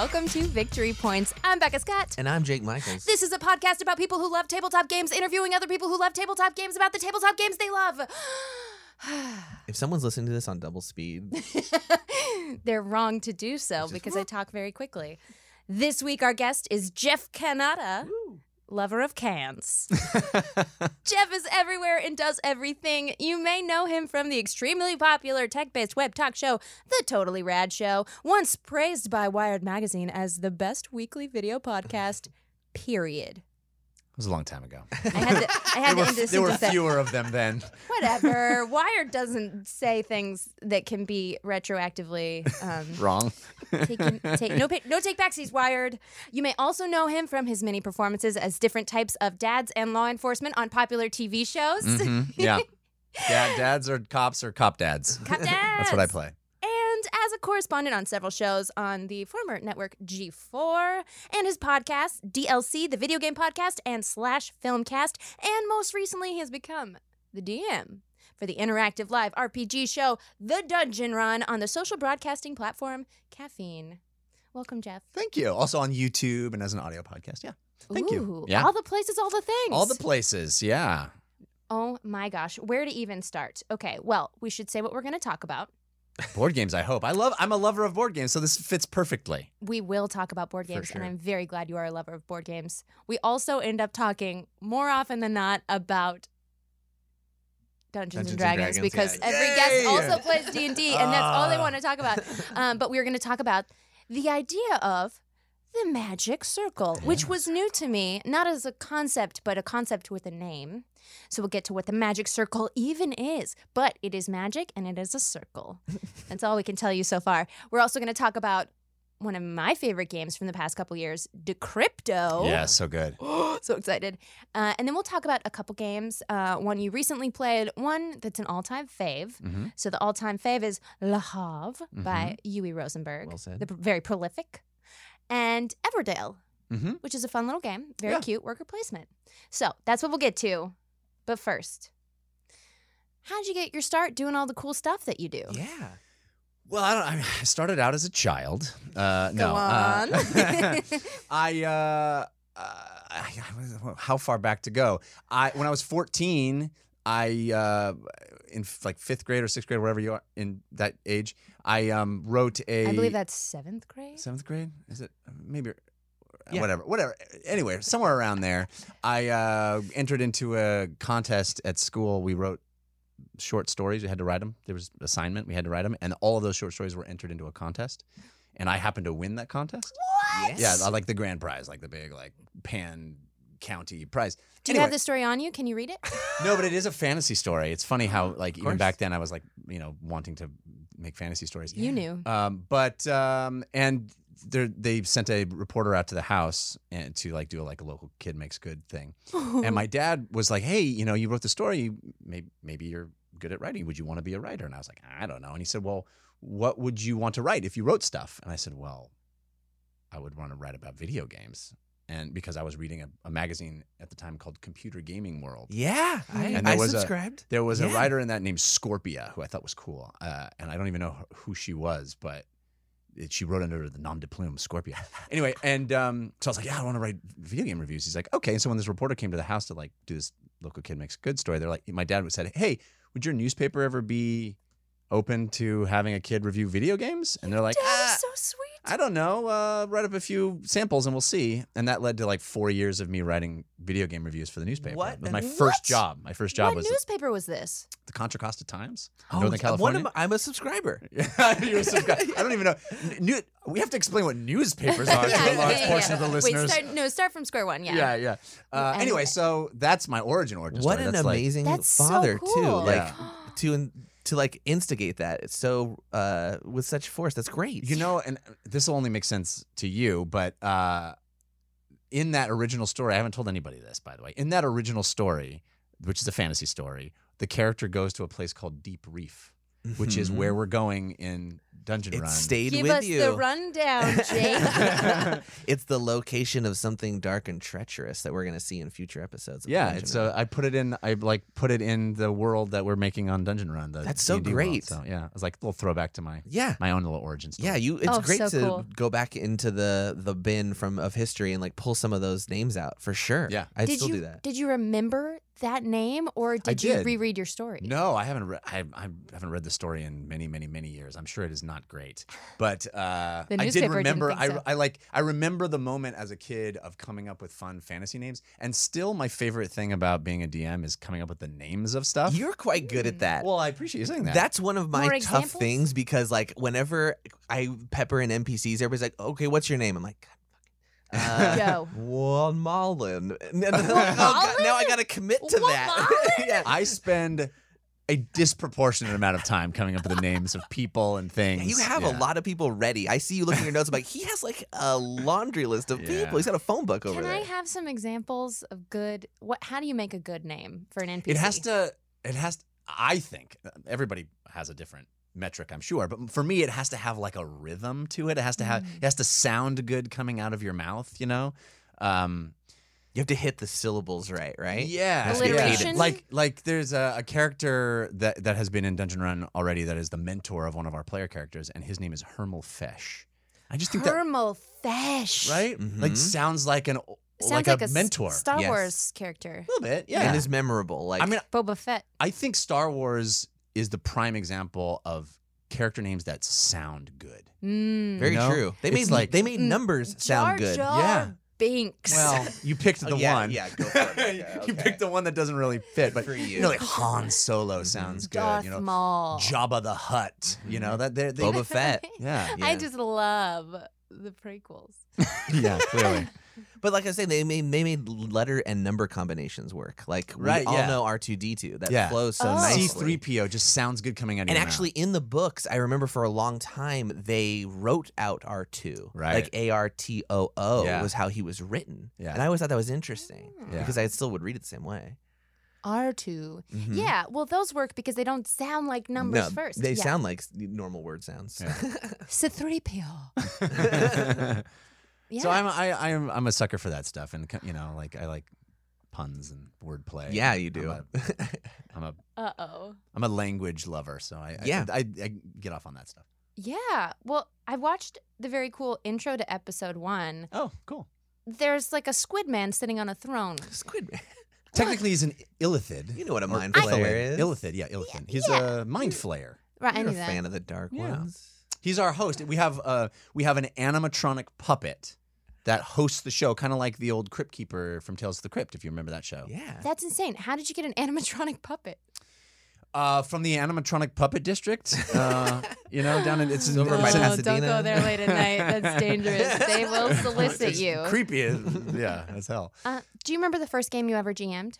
Welcome to Victory Points. I'm Becca Scott. And I'm Jake Michaels. This is a podcast about people who love tabletop games, interviewing other people who love tabletop games about the tabletop games they love. if someone's listening to this on double speed, They're wrong to do so because I talk very quickly. This week, our guest is Jeff Cannata, lover of cans. Jeff is everywhere and does everything. You may know him from the extremely popular tech based web talk show, The Totally Rad Show, once praised by Wired Magazine as the best weekly video podcast, period. It was a long time ago. I had to, I had there were, there were fewer of them then. whatever. Wired doesn't say things that can be retroactively um, Wrong. Take, no, no take backsies, Wired. You may also know him from his many performances as different types of dads and law enforcement on popular TV shows. hmm Yeah. Dad, dads or cops or cop dads. Cop dads. That's what I play. And as a correspondent on several shows on the former network G4 and his podcast, DLC, the video game podcast, and Slash Filmcast. And most recently, he has become the DM for the interactive live RPG show, The Dungeon Run, on the social broadcasting platform Caffeine. Welcome, Jeff. Thank you. Also on YouTube and as an audio podcast. Yeah. Thank you. Yeah. All the places, all the things. All the places. Yeah. Oh my gosh, where to even start? Okay, well, we should say what we're going to talk about. Board games, I hope. I love I'm a lover of board games, so this fits perfectly. We will talk about board games, and. I'm very glad you are a lover of board games. We also end up talking more often than not about Dungeons, and Dungeons and Dragons, Dragons, because yeah. every Yay! guest also plays D and D, and that's all they Ah. want to talk about. Um, but we are going to talk about the idea of the magic circle, which was new to me, not as a concept, but a concept with a name. So we'll get to what the magic circle even is. But it is magic and it is a circle. That's all we can tell you so far. We're also going to talk about one of my favorite games from the past couple years, Decrypto. Yeah, so good. so excited. Uh, and then we'll talk about a couple games. Uh, one you recently played, one that's an all time fave. hmm So the all time fave is Le Havre by Uwe Rosenberg, Well the pr- very prolific, and Everdell, hmm which is a fun little game, very Yeah. cute worker placement. So that's what we'll get to. But first, how'd you get your start doing all the cool stuff that you do? yeah. Well, I don't. I I started out as a child. Uh, no, on. Uh, I, uh, uh, I, I- how far back to go? I when I was 14, I uh, in like fifth grade or sixth grade, wherever you are in that age, I um, wrote a. I believe that's seventh grade. seventh grade. Is it maybe? Yeah. Whatever, whatever. Anyway, somewhere around there, I uh, entered into a contest at school. We wrote short stories. We had to write them. There was assignment. We had to write them, and all of those short stories were entered into a contest. And I happened to win that contest. What? Yeah, I like the grand prize, like the big like pan county prize. Do you have the story on you? Can you read it? no, but it is a fantasy story. It's funny how like even back then I was like you know wanting to make fantasy stories. You knew. Um, but um, and they sent a reporter out to the house and to like do a, like a local kid makes good thing. And my dad was like, "Hey, you know, you wrote the story. Maybe maybe you're good at writing. Would you want to be a writer?" And I was like, "I don't know." And he said, "Well, what would you want to write if you wrote stuff?" And I said, "Well, I would want to write about video games." And because I was reading a, a magazine at the time called Computer Gaming World, Yeah. I, And there I was a- subscribed. there was a writer in that named Scorpia who I thought was cool, uh, and I don't even know who she was, but it, she wrote under the nom de plume Scorpia. Anyway, and um, so I was like, yeah, I want to write video game reviews. He's like, okay. And so when this reporter came to the house to like do this local kid makes a good story, they're like, my dad would said, hey, would your newspaper ever be open to having a kid review video games? And they're like, Dad ah, so sweet. I don't know. Uh, write up a few samples and we'll see. And that led to like four years of me writing video game reviews for the newspaper. What? It was my What? first job. My first job what was newspaper was this? the Contra Costa Times, Oh, Northern one California. of my- I'm a subscriber. Yeah, you're a subscri- I don't even know. N- new- we have to explain what newspapers are to a large portion of the listeners. Wait, start, no, start from square one. Yeah. yeah, yeah. Uh, And- anyway, so that's my origin origin What story. an That's like- amazing That's so father cool. too. Like Yeah. to to like instigate that. It's so uh with such force. That's great. You know, and this will only make sense to you, but uh, in that original story, I haven't told anybody this, by the way. In that original story, which is a fantasy story, the character goes to a place called Deep Reef. which is Mhm. where we're going in Dungeon It Run. stayed Give with us you. the rundown, Jake. it's the location of something dark and treacherous that we're going to see in future episodes. Of yeah, Dungeon it's Run. uh, I put it in. I like put it in the world that we're making on Dungeon Run. The That's so D&D world. great. So yeah, it's like a little throwback to my yeah. my own little origin story. Yeah, you. It's Oh, great so to cool. go back into the the bin from of history and like pull some of those names out for sure. Yeah. I'd did still you do that. did you remember that name or did, you did. reread your story? No, I haven't. Re- I, I haven't read the story in many, many, many years. I'm sure it is not great, but uh, I did remember. think I, so. I like. I remember the moment as a kid of coming up with fun fantasy names, and still my favorite thing about being a DM is coming up with the names of stuff. You're quite good at that. well, I appreciate you saying that. That's one of my More tough examples? things because like whenever I pepper in NPCs, everybody's like, "Okay, what's your name?" I'm like, God, fucking- uh, Go. Juan Malin. And then like, oh, God, now I got to commit to Juan that. Yeah. I spend a disproportionate amount of time coming up with the names of people and things. You have Yeah. a lot of people ready. I see you looking at your notes. I'm like, he has like a laundry list of Yeah. people. He's got a phone book over Can there. Can I have some examples of good? What? How do you make a good name for an NPC? It has to. It has. To, I think everybody has a different metric, I'm sure, but for me, it has to have like a rhythm to it. It has to have. Mm. It has to sound good coming out of your mouth. You know. Um, you have to hit the syllables right, right? Yeah, Has to be Alliteration? cadence. Like like there's a, a character that that has been in Dungeon Run already that is the mentor of one of our player characters, and his name is Hermal Fesh. I just think that Hermal Fesh. right, like Mhm. sounds like an Sounds like, like, a, s- mentor. Star Yes. Wars character. a little bit, yeah. And is memorable. Like I mean, Boba Fett. I think Star Wars is the prime example of character names that sound good. Mm. very you know? true. They It's made like- they made Mm, numbers Jar sound good. Jar Yeah. Binks. Well, you picked Oh, the yeah, one. yeah, go for it. Okay, you okay. picked the one that doesn't really fit, but For you. you. know, like Han Solo sounds mm-hmm. good. Darth you know, Maul. Jabba the Hutt. You know mm-hmm. that they're they, Boba Fett. Yeah, I just love the prequels. yeah, clearly. But like I say, they made they made letter and number combinations work. Like we Right, all yeah. know R two D two that Yeah. flows so Oh. nicely. C3PO just sounds good coming out of And your actually, in the books, I remember for a long time they wrote out R two, Right. Like A R T O O Yeah. was how he was written. Yeah. and I always thought that was interesting Hmm. Yeah. because I still would read it the same way. R2. Mhm. Yeah, well, those work because they don't sound like numbers no, first. They yeah. sound like normal word sounds. Yeah. C3PO. mouth. So I'm I, I'm I'm a sucker for that stuff, and you know, like I like puns and wordplay. yeah, you do. I'm a Uh oh. I'm a language lover, so I I- Yeah. I, I, get off on that stuff. Yeah. Well, I watched the very cool intro to episode one. Oh, cool. There's like a squid man sitting on a throne. Squid Man. Technically, he's an illithid. You know what a mind illithid. flayer is. Illithid, yeah, illithid. He's yeah. a mind flayer. Right, I You're a that. fan of the dark Yeah. ones. He's our host. We have uh we have an animatronic puppet that hosts the show, kind of like the old Crypt Keeper from Tales of the Crypt, if you remember that show. Yeah. That's insane. How did you get an animatronic puppet? Uh, from the animatronic puppet district, uh, you know, down in it's Over it's by in- Oh, don't go there late at night. That's dangerous. They will solicit it's you. Creepy, as, yeah, as hell. Uh, do you remember the first game you ever GM'd?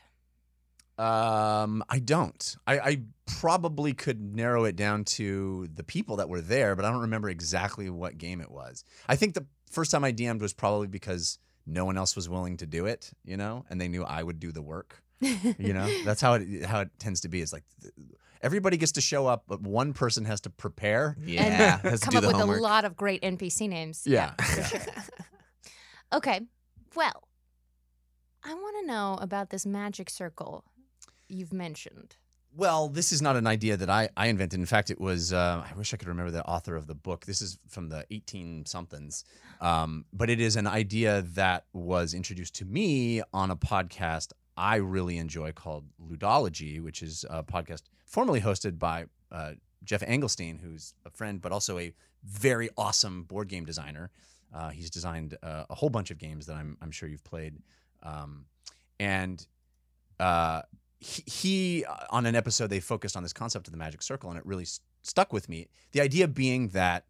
Um, I don't. I, I probably could narrow it down to the people that were there, but I don't remember exactly what game it was. I think the first time I DM'd was probably because no one else was willing to do it, you know, and they knew I would do the work. You know, that's how it how it tends to be. It's like everybody gets to show up, but one person has to prepare. Yeah. Has to Come do up the with homework. a lot of great NPC names. Yeah. for sure. Okay. Well, I want to know about this magic circle you've mentioned. Well, this is not an idea that I, I invented. In fact, it was, uh, I wish I could remember the author of the book. This is from the 18 somethings. Um, but it is an idea that was introduced to me on a podcast I really enjoy called Ludology, which is a podcast formerly hosted by uh, Geoff Engelstein, who's a friend, but also a very awesome board game designer. Uh, he's designed uh, a whole bunch of games that I'm, I'm sure you've played. Um, and uh, he, he uh, on an episode they focused on this concept of the magic circle and it really s- stuck with me the idea being that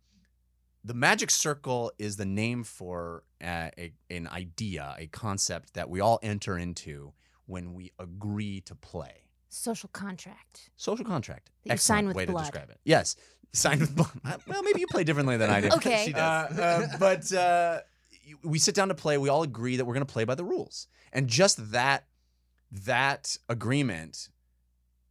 the magic circle is the name for uh, a, an idea a concept that we all enter into when we agree to play Social contract. social contract That you excellent sign with way blood. to describe it yes signed with blood well maybe you play differently than i do Okay. She uh, does. uh, but uh, we sit down to play. We all agree that we're going to play by the rules, and just that that agreement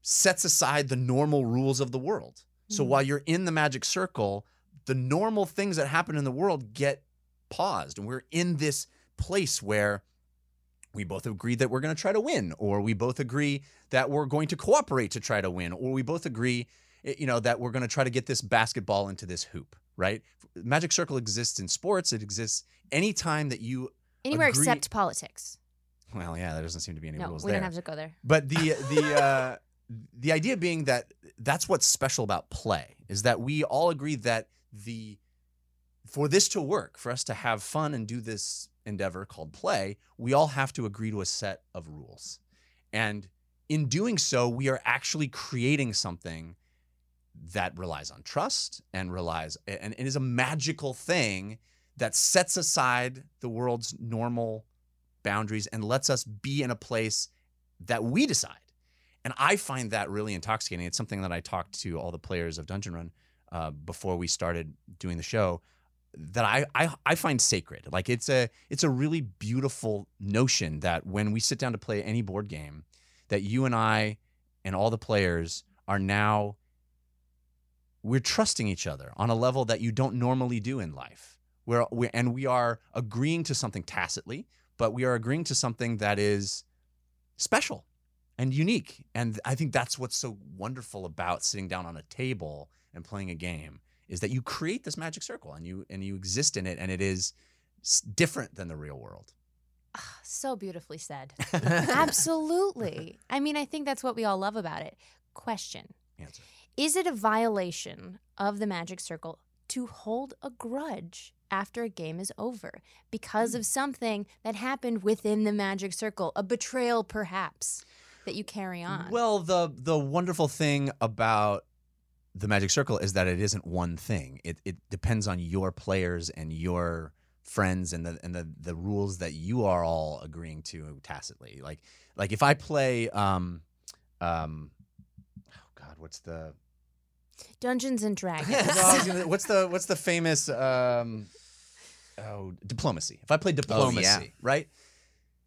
sets aside the normal rules of the world. So Mm. while you're in the magic circle, the normal things that happen in the world get paused. And we're in this place where we both agree that we're going to try to win, or we both agree that we're going to cooperate to try to win, or we both agree, eh, you know, that we're going to try to get this basketball into this hoop, right? Magic circle exists in sports. It exists anytime that you, Anywhere agree- except politics. Well, yeah, there doesn't seem to be any No, rules we there. don't have to go there. But the the uh, the idea being that that's what's special about play is that we all agree that the for this to work, for us to have fun and do this endeavor called play, we all have to agree to a set of rules. And in doing so, we are actually creating something that relies on trust and relies and, and is a magical thing that sets aside the world's normal boundaries and lets us be in a place that we decide. And I find that really intoxicating. It's something that I talked to all the players of Dungeon Run uh, before we started doing the show that I, I I find sacred. Like it's a it's a really beautiful notion that when we sit down to play any board game, that you and I and all the players are now we're trusting each other on a level that you don't normally do in life. We're, we and we are agreeing to something tacitly, but we are agreeing to something that is special and unique. And I think that's what's so wonderful about sitting down on a table and playing a game is that you create this magic circle and you and you exist in it and it is different than the real world. Ah, so beautifully said. Absolutely. I mean, I think that's what we all love about it. Question Answer. Is it a violation of the magic circle to hold a grudge after a game is over because of something that happened within the magic circle? A betrayal, perhaps, that you carry on? Well, the the wonderful thing about the Magic Circle is that it isn't one thing. It it depends on your players and your friends and the and the the rules that you are all agreeing to tacitly. Like like if I play um um oh god, what's the Dungeons and Dragons. well, gonna- what's the what's the famous um oh diplomacy. If I play oh, diplomacy, right?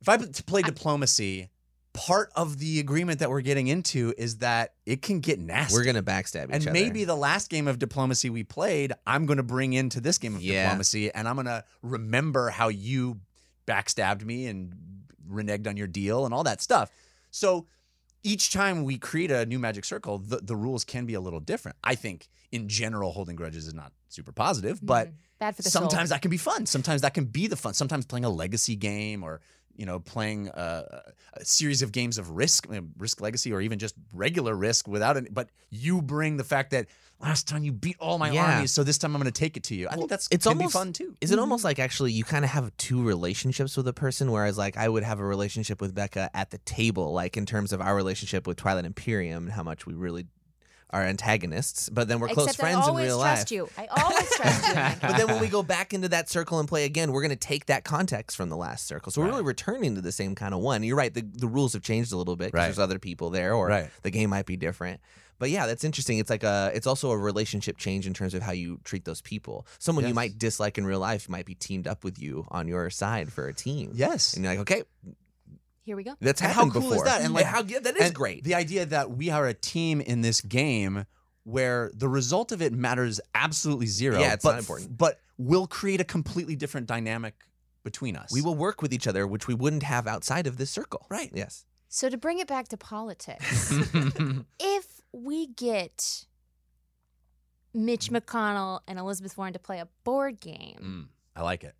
If I play diplomacy, part of the agreement that we're getting into is that it can get nasty. We're gonna backstab each and other. And maybe the last game of diplomacy we played, I'm going to bring into this game of Yeah. diplomacy, and I'm going to remember how you backstabbed me and reneged on your deal and all that stuff. So each time we create a new magic circle, the, the rules can be a little different. I think in general, holding grudges is not super positive, but Mm, bad for the sometimes soul. that can be fun. Sometimes that can be the fun. Sometimes playing a legacy game or you know playing a, a series of games of risk, uh, risk legacy, or even just regular risk without it. But you bring the fact that last time you beat all my Yeah. armies, so this time I'm going to take it to you. I Well, think that's it's can almost- be fun too. Is it almost like actually you kind of have two relationships with a person? Whereas, like, I would have a relationship with Becca at the table, like in terms of our relationship with Twilight Imperium and how much we really are antagonists, but then we're close Except friends I in always real trust life. you. I always trust you. Megan. But then when we go back into that circle and play again, we're going to take that context from the last circle. So we're Right. really returning to the same kind of one. You're right. The, the rules have changed a little bit because Right. there's other people there or Right. the game might be different. But yeah, that's interesting. It's like a, it's also a relationship change in terms of how you treat those people. Someone you Yes. might dislike in real life might be teamed up with you on your side for a team. Yes. And you're like, okay, Here we go. that's And how happened cool is that? And, like- how, yeah, that is And great. The idea that we are a team in this game where the result of it matters absolutely zero. Yeah, it's but, not important. But we'll create a completely different dynamic between us. we will work with each other, which we wouldn't have outside of this circle. Right. Yes. So to bring it back to politics, if we get Mitch McConnell and Elizabeth Warren to play a board game, Mm, I like it.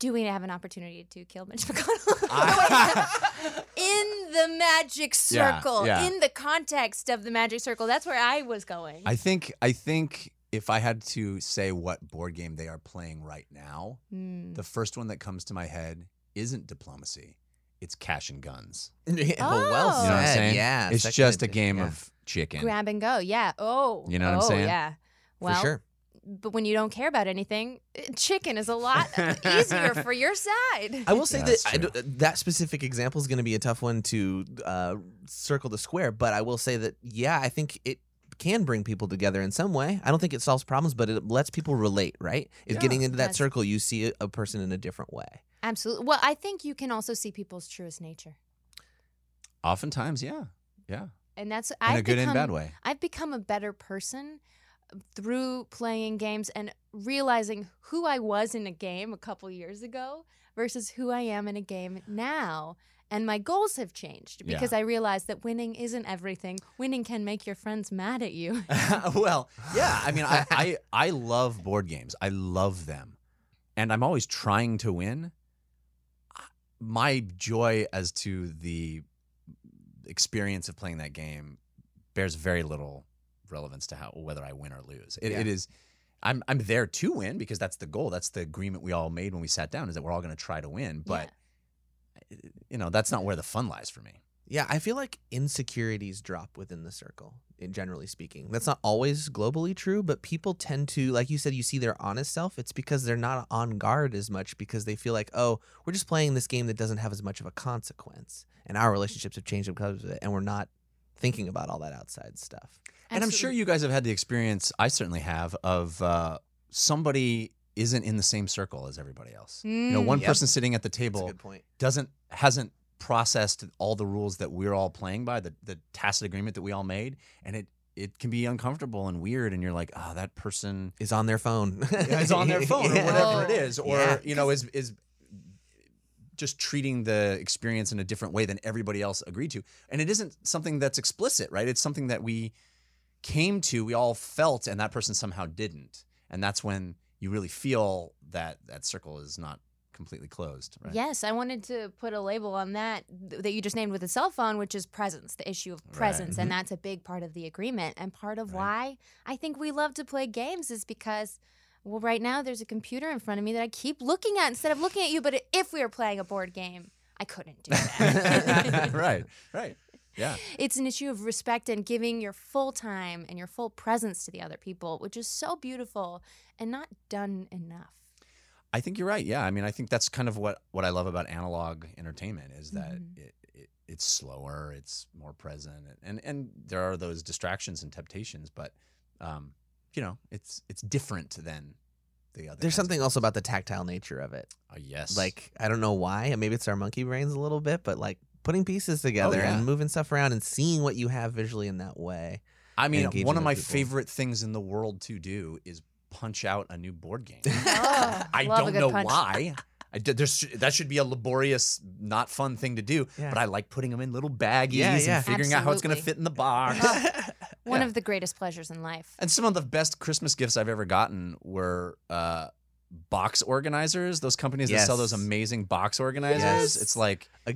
Do we have an opportunity to kill Mitch McConnell? In the magic circle, yeah. in the context of the magic circle. That's where I was going. I think I think if I had to say what board game they are playing right now, Hmm. the first one that comes to my head isn't diplomacy. It's cash and guns. oh, well Oh. said. You know what I'm saying? Yeah. It's just a game yeah. of chicken. Grab and go. Yeah. Oh. You know what I'm oh, saying? Yeah. Well, for sure. But when you don't care about anything, eh, chicken is a lot easier for your side. I will say Yeah, that I that specific example is going to be a tough one to uh, circle the square, but I will say that yeah, I think it can bring people together in some way. I don't think it solves problems, but it lets people relate. Right? Is Yeah. getting into that That's- circle, you see a, a person in a different way. Absolutely. Well, I think you can also see people's truest nature. Oftentimes, yeah. Yeah. and that's in I've a good become, and bad way. I've become a better person through playing games and realizing who I was in a game a couple years ago versus who I am in a game now. And my goals have changed Yeah. because I realized that winning isn't everything. Winning can make your friends mad at you. well, yeah. I mean, I, I I love board games. I love them, and I'm always trying to win. My joy as to the experience of playing that game bears very little relevance to how whether I win or lose. It, Yeah. it is. I'm I'm there to win because that's the goal. That's the agreement we all made when we sat down. Is that we're all going to try to win. But you know, that's not where the fun lies for me. Yeah, I feel like insecurities drop within the circle, in generally speaking. That's not always globally true, but people tend to, like you said, you see their honest self. It's because they're not on guard as much because they feel like, oh, we're just playing this game that doesn't have as much of a consequence. And our relationships have changed because of it. And we're not thinking about all that outside stuff. And I'm sure you guys have had the experience, I certainly have, of uh, somebody isn't in the same circle as everybody else. You know, Mm. one Yep. person sitting at the table doesn't hasn't processed all the rules that we're all playing by, the the tacit agreement that we all made, and it it can be uncomfortable and weird, and you're like, oh, that person Is on their phone. is on their phone or whatever it is, or Yeah. you know, is is just treating the experience in a different way than everybody else agreed to. And it isn't something that's explicit, right? It's something that we came to, we all felt, and that person somehow didn't. And that's when you really feel that that circle is not completely closed, right? Yes, I wanted to put a label on that th- that you just named with the cell phone, which is presence, the issue of presence. And mm-hmm. that's a big part of the agreement. And part of Right. why I think we love to play games is because, well, right now there's a computer in front of me that I keep looking at instead of looking at you. But if we were playing a board game, I couldn't do that. right, right. Yeah. it's an issue of respect and giving your full time and your full presence to the other people, which is so beautiful and not done enough. I think you're right. Yeah, I mean, I think that's kind of what what I love about analog entertainment is that Mhm. it, it it's slower, it's more present, and and there are those distractions and temptations, but um, you know, it's it's different than the other. There's something also about the tactile nature of it. Uh, yes, Like, I don't know why. Maybe it's our monkey brains a little bit, but like putting pieces together yeah. and moving stuff around and seeing what you have visually in that way. I mean, one of my people. favorite things in the world to do is punch out a new board game. Oh, I don't know punch. why. I did, there's, that should be a laborious, not fun thing to do. Yeah. But I like putting them in little baggies Yeah, yeah. and figuring out how it's going to fit in the box. One Yeah. of the greatest pleasures in life. and some of the best Christmas gifts I've ever gotten were uh, box organizers. Those companies that sell those amazing box organizers. Yes. It's like, A-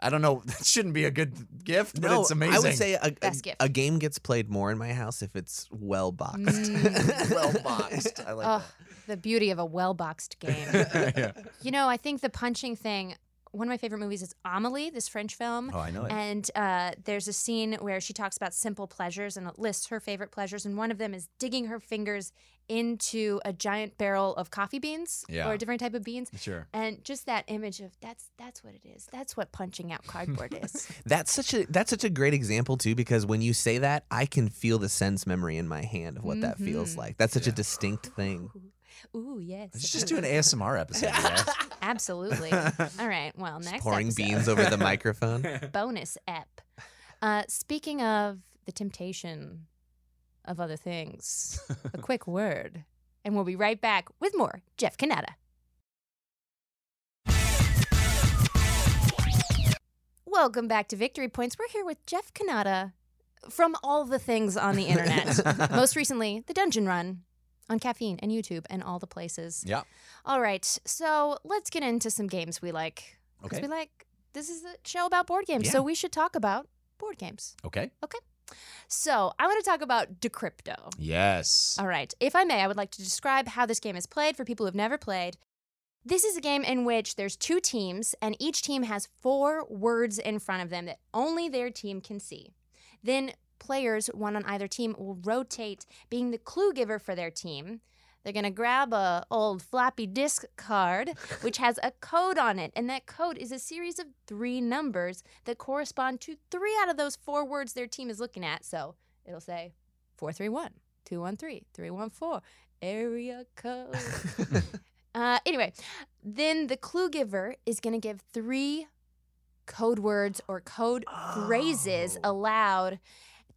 I don't know. That shouldn't be a good gift, but no, it's amazing. I would say a, a, gift. a game gets played more in my house if it's well boxed. Mm. well boxed. I like oh, the beauty of a well boxed game. yeah. you know, I think the punching thing, one of my favorite movies is Amelie, this French film. Oh, I know it. And uh, there's a scene where she talks about simple pleasures and it lists her favorite pleasures. And one of them is digging her fingers into a giant barrel of coffee beans Yeah. or a different type of beans. Sure. And just that image of that's that's what it is. That's what punching out cardboard is. That's such a that's such a great example too because when you say that, I can feel the sense memory in my hand of what that feels Mhm. like. That's such a distinct thing. Ooh, Ooh, yes. Let's just do an ASMR episode. yeah. Absolutely. All right. Well, Just next pouring episode. beans over the microphone. bonus ep. Uh, speaking of the temptation of other things, a quick word, and we'll be right back with more Jeff Cannata. Welcome back to Victory Points. We're here with Jeff Cannata from all the things on the internet. Most recently, the Dungeon Run on caffeine and YouTube and all the places. yeah. All right, so let's get into some games we like. Because Okay. we like, this is a show about board games, Yeah. so we should talk about board games. Okay. Okay. So I want to talk about Decrypto. Yes. All right, if I may, I would like to describe how this game is played for people who have never played. This is a game in which there's two teams, and each team has four words in front of them that only their team can see. Then players, one on either team, will rotate, being the clue giver for their team. They're gonna grab a old floppy disk card, which has a code on it, and that code is a series of three numbers that correspond to three out of those four words their team is looking at. So it'll say 431, 213, 314, area code. uh, anyway, then the clue giver is going to give three code words or code phrases aloud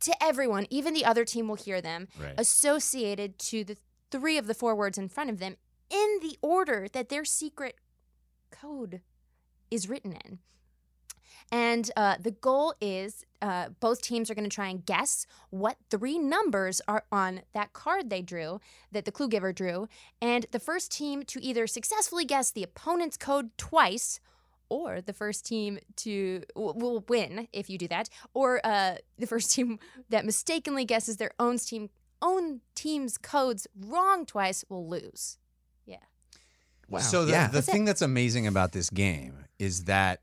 to everyone. Even the other team will hear them Right. associated to the three of the four words in front of them in the order that their secret code is written in. And uh, the goal is uh, both teams are going to try and guess what three numbers are on that card they drew, that the clue giver drew. And the first team to either successfully guess the opponent's code twice, or the first team to w- will win if you do that, or uh, the first team that mistakenly guesses their own team own team's codes wrong twice will lose. Yeah. Wow. So the, yeah. the That's it. thing that's amazing about this game is that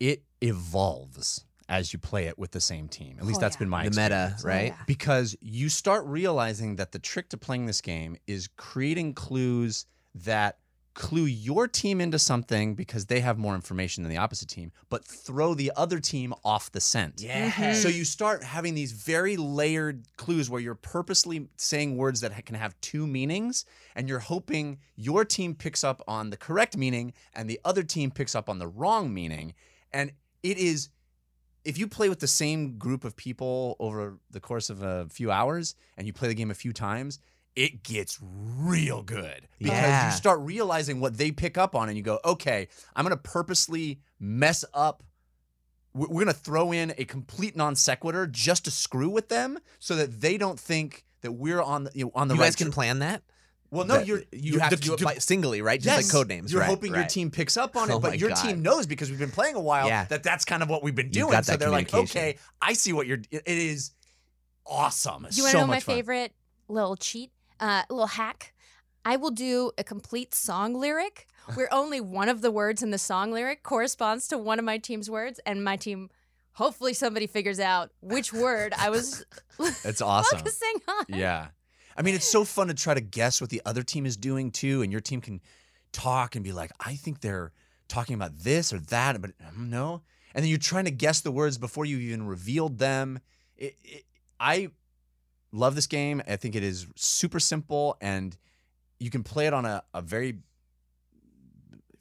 it evolves as you play it with the same team. At least Oh, that's yeah. been my the meta, experience. right? yeah. Because you start realizing that the trick to playing this game is creating clues that clue your team into something because they have more information than the opposite team, but throw the other team off the scent. Yeah. Mhm. So you start having these very layered clues where you're purposely saying words that can have two meanings, and you're hoping your team picks up on the correct meaning and the other team picks up on the wrong meaning. And it is, if you play with the same group of people over the course of a few hours and you play the game a few times, it gets real good because Yeah. you start realizing what they pick up on and you go, okay, I'm going to purposely mess up we're we're gonna throw in a complete non sequitur just to screw with them, so that they don't think that we're on the you know, on the you right. guys can tr- plan that. well, no, That- you're you have the- to do it by, singly, right? Just yes, like Codenames. You're right, hoping your team picks up on it, Oh but your God. team knows because we've been playing a while Yeah. that that's kind of what we've been You've doing. got So they're like, okay, I see what you're. It is awesome. Do you want so to know my fun. favorite little cheat, uh, little hack? I will do a complete song lyric where only one of the words in the song lyric corresponds to one of my team's words, and my team, hopefully, somebody figures out which word I was That's awesome. focusing on. Yeah. I mean, it's so fun to try to guess what the other team is doing too, and your team can talk and be like, I think they're talking about this or that, but no. And then you're trying to guess the words before you even revealed them. It, it, I love this game. I think it is super simple, and you can play it on a, a very,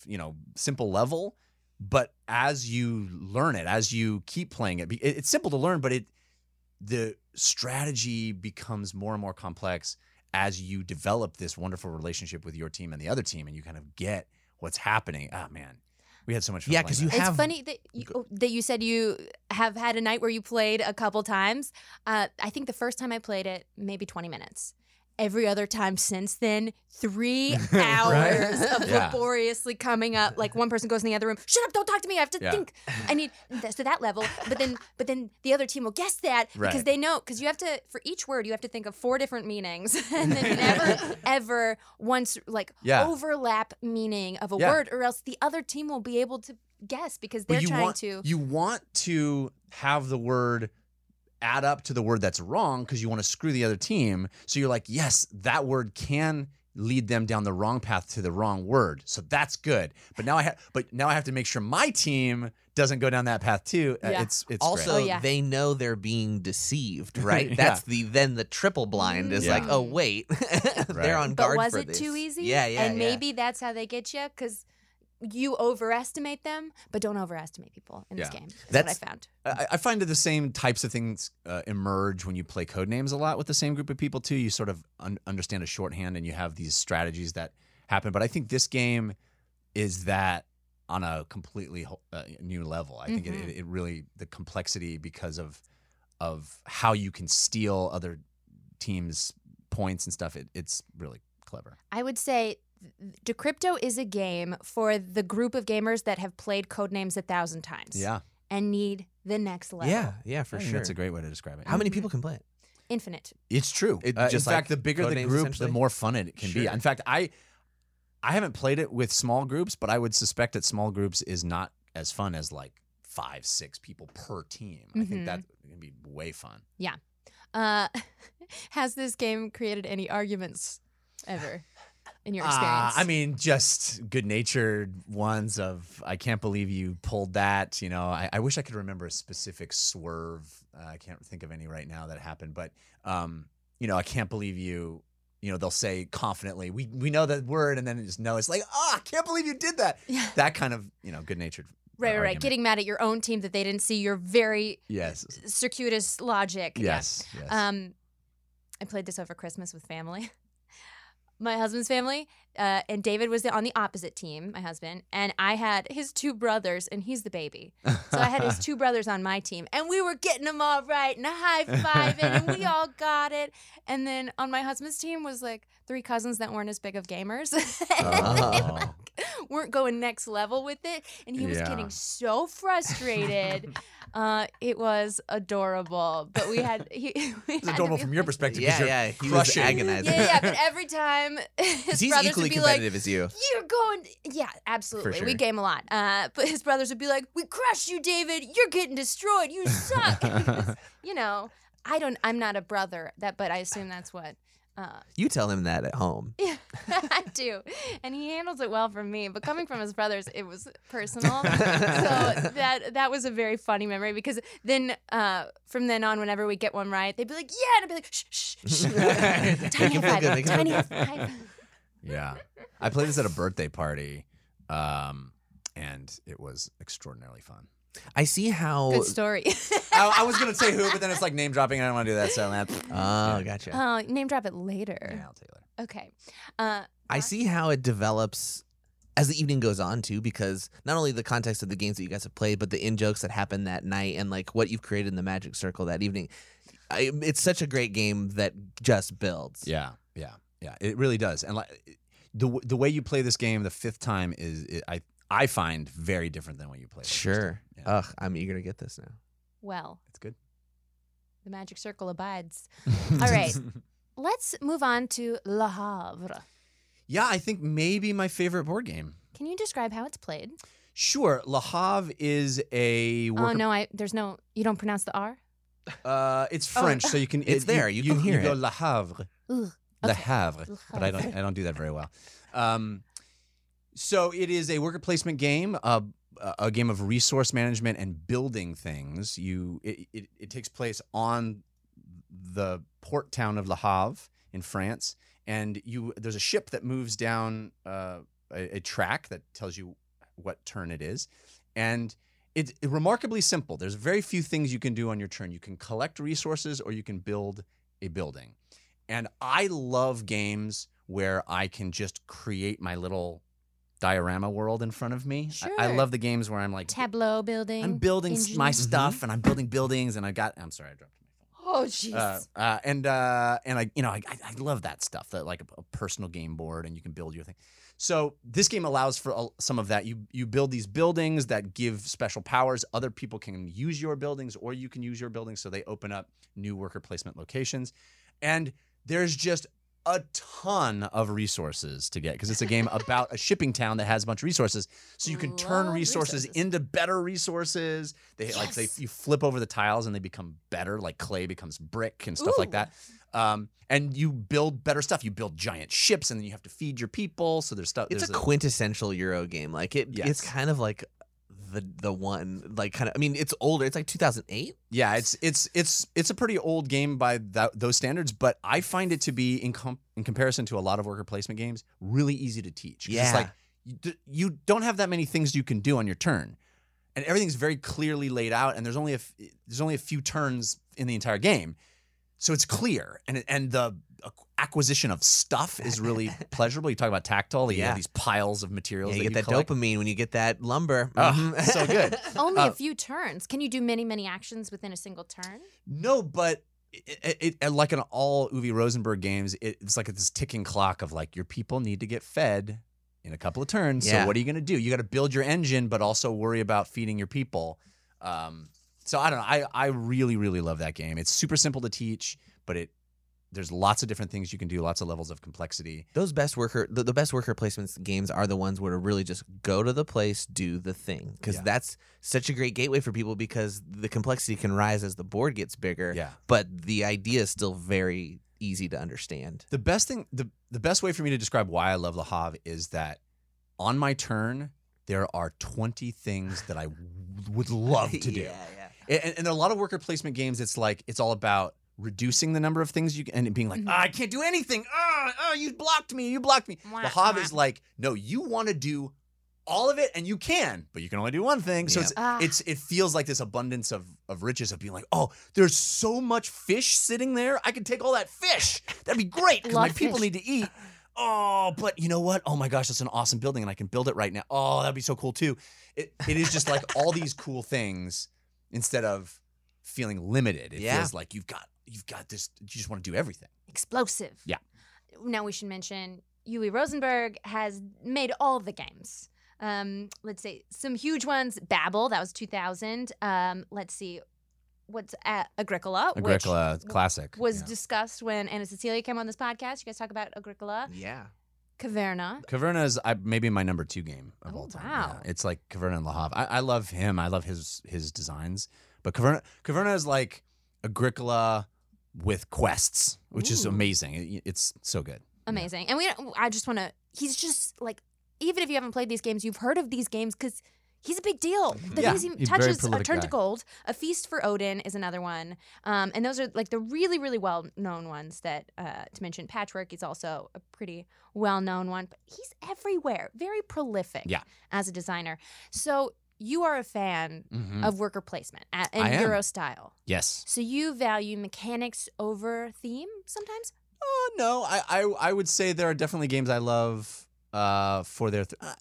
you know, simple level. But as you learn it, as you keep playing it, it- it's simple to learn, but it the strategy becomes more and more complex as you develop this wonderful relationship with your team and the other team, and you kind of get what's happening. Ah, man, we had so much fun. Yeah, playing 'cause you that. It's funny that you, oh, that you said you have had a night where you played a couple times. Uh, I think the first time I played it, maybe 20 minutes. Every other time since then, three hours of Yeah. laboriously coming up. Like one person goes in the other room, shut up, don't talk to me. I have to Yeah. think. I need that's to that level. But then, but then the other team will guess that because they know because you have to for each word you have to think of four different meanings and then never ever once like Yeah. overlap meaning of a word or else the other team will be able to guess because they're you trying want, to. You want to have the word add up to the word that's wrong because you want to screw the other team. So you're like, yes, that word can lead them down the wrong path to the wrong word. So that's good. But now I have but now I have to make sure my team doesn't go down that path too. Uh, Yeah. It's it's also. Oh, yeah. they know they're being deceived, right? Yeah. That's the then the triple blind is like, Mm. oh wait, Right. they're on but guard was for it this. too easy? Yeah, yeah, And yeah. maybe that's how they get you because you overestimate them, but don't overestimate people in this game. That's, That's- what I found. I, I find that the same types of things uh, emerge when you play Codenames a lot with the same group of people too. You sort of un- understand a shorthand and you have these strategies that happen. But I think this game is that on a completely ho- uh, new level. I think it, Mhm. it, it really the complexity because of of how you can steal other teams' points and stuff. It, it's really clever. I would say Decrypto is a game for the group of gamers that have played Codenames a thousand times Yeah, and need the next level. Yeah, yeah, for I think sure. That's a great way to describe it. How many people can play it? Infinite. It's true. It- Uh, just in fact, like the bigger the group, the more fun it can be. In fact, I I haven't played it with small groups, but I would suspect that small groups is not as fun as like five, six people per team. I Mhm. think that can be way fun. Yeah. Uh, has this game created any arguments ever in your Uh, experience? I mean, just good natured ones of I can't believe you pulled that. You know, I, I wish I could remember a specific swerve. Uh, I can't think of any right now that happened, but um, you know, I can't believe you. You know, they'll say confidently, "We we know that word," and then just no, it's like, "Ah, I can't believe you did that." Yeah. That kind of you know, good natured Right, right, right. Getting mad at your own team that they didn't see your very Yes. circuitous logic. Yeah. Yes. Yes. Um, I played this over Christmas with family. My husband's family, uh, and David was the, on the opposite team, my husband, and I had his two brothers, and he's the baby. So I had his two brothers on my team, and we were getting them all right and high fiving, and we all got it. And then on my husband's team was like three cousins that weren't as big of gamers, Oh. like, weren't going next level with it, and he was Yeah. getting so frustrated. uh, it was adorable, but we had he. we it's had adorable be from your perspective. perspective. 'cause Yeah, you're yeah. He was agonizing. Yeah, yeah, but every time his He's brothers equally would be like, as you. "You're going," yeah, absolutely. sure. We game a lot, uh, but his brothers would be like, "We crushed you, David. You're getting destroyed. You suck." Because, you know, I don't. I'm not a brother. That, but I assume that's what. Uh, You tell him that at home. yeah, I do, and he handles it well from me. But coming from his brothers, it was personal. so that that was a very funny memory because then uh, from then on, whenever we get one right, they'd be like, "Yeah," and I'd be like, "Shh, shh, shh." Tiny him high five, tiny feel high five. Yeah. I played this at a birthday party, um, and it was extraordinarily fun. I see how. Good story. I, I was gonna say who, but then it's like name dropping. and I don't want to do that. So that. Oh, gotcha. Oh, name drop it later. Yeah, I'll tell you later. Okay. Uh, I see how it develops as the evening goes on too, because not only the context of the games that you guys have played, but the in jokes that happen that night and like what you've created in the Magic Circle that evening. I, it's such a great game that just builds. Yeah, yeah, yeah. It really does. And like the the way you play this game the fifth time is it, I I find very different than when you play. it the first Sure. Yeah. Ugh, I'm eager to get this now. well, It's good. the magic circle abides. All right. Let's move on to Le Havre. Yeah, I think maybe my favorite board game. Can you describe how it's played? Sure, Le Havre is a Oh no, I there's no you don't pronounce the R. Uh, it's Oh. French, so you can. It's there, you can hear you go it. Le Havre. Ugh. Le Okay. Havre, Le but I don't. I don't do that very well. Um, so it is a worker placement game, a game of resource management and building things. You, it, it, it takes place on the port town of Le Havre in France, and you there's a ship that moves down uh, a, a track that tells you what turn it is, and it's remarkably simple. There's very few things you can do on your turn. You can collect resources or you can build a building. And I love games where I can just create my little diorama world in front of me. I- I, love the games where I'm like, Tableau building. I'm building s- my engine. stuff and I'm building buildings and I got. I'm sorry, I dropped my phone. Oh jeez. Uh, uh, and uh, and I, you know, I, I I love that stuff. That like a, a personal game board, and you can build your thing. So this game allows for some of that. You you build these buildings that give special powers. Other people can use your buildings, or you can use your buildings. So they open up new worker placement locations, and there's just a ton of resources to get because it's a game about a shipping town that has a bunch of resources. So you can turn resources, resources. into better resources. They like they you flip over the tiles and they become better. Like clay becomes brick and stuff like that. Um, and you build better stuff. You build giant ships, and then you have to feed your people. So there's stuff. It's a there's quintessential Euro game. Like it, Yes. it's kind of like the the one like kind of. I mean, it's older. It's like 2008. Yeah, it's it's it's it's a pretty old game by that, those standards, but I find it to be in com- in comparison to a lot of worker placement games really easy to teach Yeah. it's like you, you don't have that many things you can do on your turn, and everything's very clearly laid out. And there's only a f- there's only a few turns in the entire game, so it's clear. And and the acquisition of stuff is really pleasurable. You talk about tactile. You Yeah. have these piles of materials. Yeah, you that get that collect. dopamine when you get that lumber. Oh, so good. Only uh, a few turns. Can you do many, many actions within a single turn? No, but it, it, it like in all Uwe Rosenberg games, it, it's like this ticking clock of like your people need to get fed in a couple of turns. Yeah. So what are you going to do? You got to build your engine, but also worry about feeding your people. Um, so I don't know. I I really really love that game. It's super simple to teach, but it there's lots of different things you can do, lots of levels of complexity. Those best worker, the, the best worker placements games are the ones where to really just go to the place, do the thing, because Yeah. that's such a great gateway for people because the complexity can rise as the board gets bigger. Yeah. but the idea is still very easy to understand. The best thing, the the best way for me to describe why I love Le Havre is that on my turn there are 20 things that I would love to do. yeah, yeah. And, and there are a lot of worker placement games. It's like it's all about reducing the number of things you can, and being like, Mhm. "Ah, I can't do anything. Ah, ah, you blocked me. You blocked me. Wah, the wah. is like, no, you want to do all of it, and you can, but you can only do one thing. So Yeah. it's Ah. it's it feels like this abundance of of riches of being like, oh, there's so much fish sitting there. I could take all that fish. That'd be great because my people need to eat. Oh, but you know what? Oh my gosh, that's an awesome building, and I can build it right now. Oh, that'd be so cool too. It it is just like all these cool things instead of feeling limited. It Yeah. feels like you've got you've got this. You just want to do everything. Explosive. Yeah. Now we should mention Uwe Rosenberg has made all the games. Um, let's see, some huge ones. Babel, that was 2000. Um, let's see, what's uh, Agricola, Agricola classic was yeah. discussed when Anna Cecilia came on this podcast. You guys talk about Agricola, Yeah. Caverna. Caverna is I, maybe my number two game of Oh, all time. wow. Yeah, it's like Caverna and Le Havre. I, I love him. I love his his designs. But Caverna Caverna is like Agricola with quests, which is amazing. It- it's so good. Amazing. And we I just want to he's just like even if you haven't played these games, you've heard of these games cuz he's a big deal. The Yeah, things he he's touches uh, prolific turn to gold. A feast for Odin is another one. Um, and those are like the really really well-known ones that uh, to mention Patchwork is also a pretty well-known one, but he's everywhere. Very prolific Yeah. as a designer. So you are a fan Mhm. of worker placement a- in I am. Euro style. yes. So you value mechanics over theme sometimes? Oh no, I, I I would say there are definitely games I love uh, for their. Th- uh,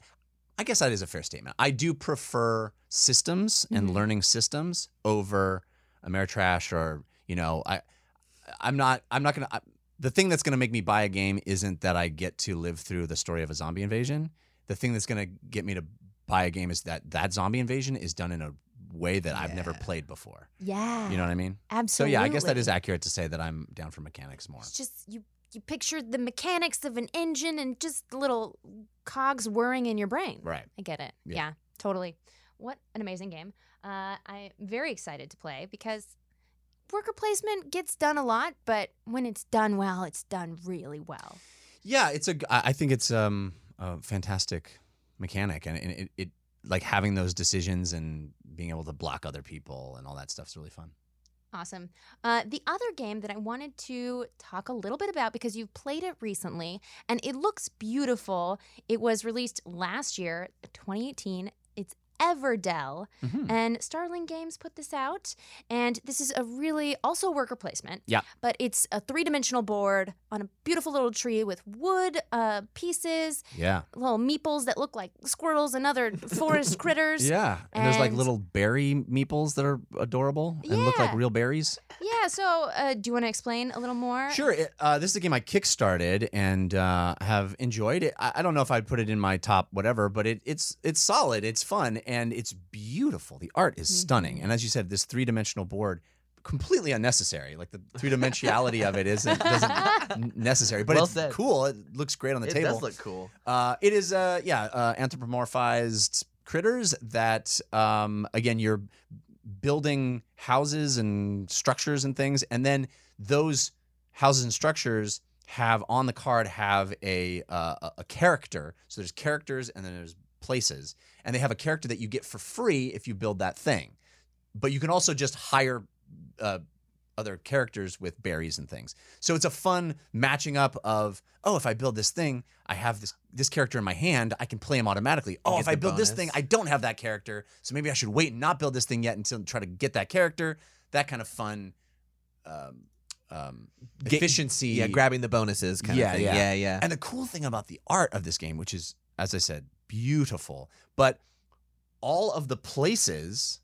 I guess that is a fair statement. I do prefer systems and Mhm. learning systems over Ameritrash or you know I I'm not I'm not gonna. I, the thing that's gonna make me buy a game isn't that I get to live through the story of a zombie invasion. The thing that's gonna get me to buy a game is that that zombie invasion is done in a way that I've never played before. Yeah. You know what I mean? Absolutely. So yeah, I guess that is accurate to say that I'm down for mechanics more. It's just you you picture the mechanics of an engine and just little cogs whirring in your brain. Right. I get it. Yeah. Yeah, totally. What an amazing game. Uh, I'm very excited to play because worker placement gets done a lot, but when it's done well, it's done really well. Yeah, it's a. I think it's um a fantastic mechanic, and it, it, it like having those decisions and being able to block other people and all that stuff's really fun. Awesome. Uh, the other game that I wanted to talk a little bit about because you've played it recently and it looks beautiful. It was released last year, 2018. Everdell. Mhm. And Starling Games put this out. And this is a really also worker placement. Yeah. But it's a three dimensional board on a beautiful little tree with wood uh, pieces, Yeah, little meeples that look like squirrels and other forest critters. yeah, and, there's like little berry meeples that are adorable and look like real berries. Yeah. So, uh, do you want to explain a little more? Sure. It, uh, this is a game I kickstarted and uh, have enjoyed it. I, I don't know if I'd put it in my top whatever, but it, it's it's solid. It's fun and it's beautiful. The art is stunning. And as you said, this three dimensional board completely unnecessary. Like the three dimensionality of it isn't doesn't necessary, but Well it's said. cool. It looks great on the it table. It does look cool. Uh, it is, uh, yeah, uh, anthropomorphized critters that, um, again, you're building houses and structures and things, and then those houses and structures have on the card have a uh, a- a character. So there's characters and then there's places, and they have a character that you get for free if you build that thing. But you can also just hire. Uh, other characters with berries and things. So it's a fun matching up of, oh, if I build this thing, I have this this character in my hand, I can play him automatically. Oh, if I build this thing, I don't have that character, so maybe I should wait and not build this thing yet until try to get that character. That kind of fun um, um, efficiency. Yeah, grabbing the bonuses kind Yeah, of thing. yeah. Yeah, yeah. And the cool thing about the art of this game, which is, as I said, beautiful, but all of the places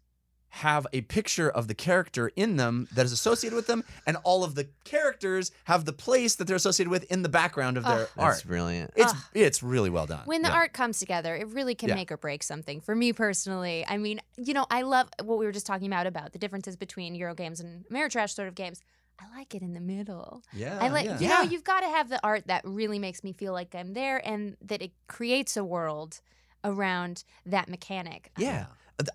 have a picture of the character in them that is associated with them, and all of the characters have the place that they're associated with in the background of their Ugh. art. That's brilliant. It's Ugh. it's really well done. When the Yeah. art comes together, it really can Yeah. make or break something. For me personally, I mean, you know, I love what we were just talking about about the differences between Euro games and Ameritrash sort of games. I like it in the middle. yeah, I like, yeah. you know, you've got to have the art that really makes me feel like I'm there and that it creates a world around that mechanic. Yeah.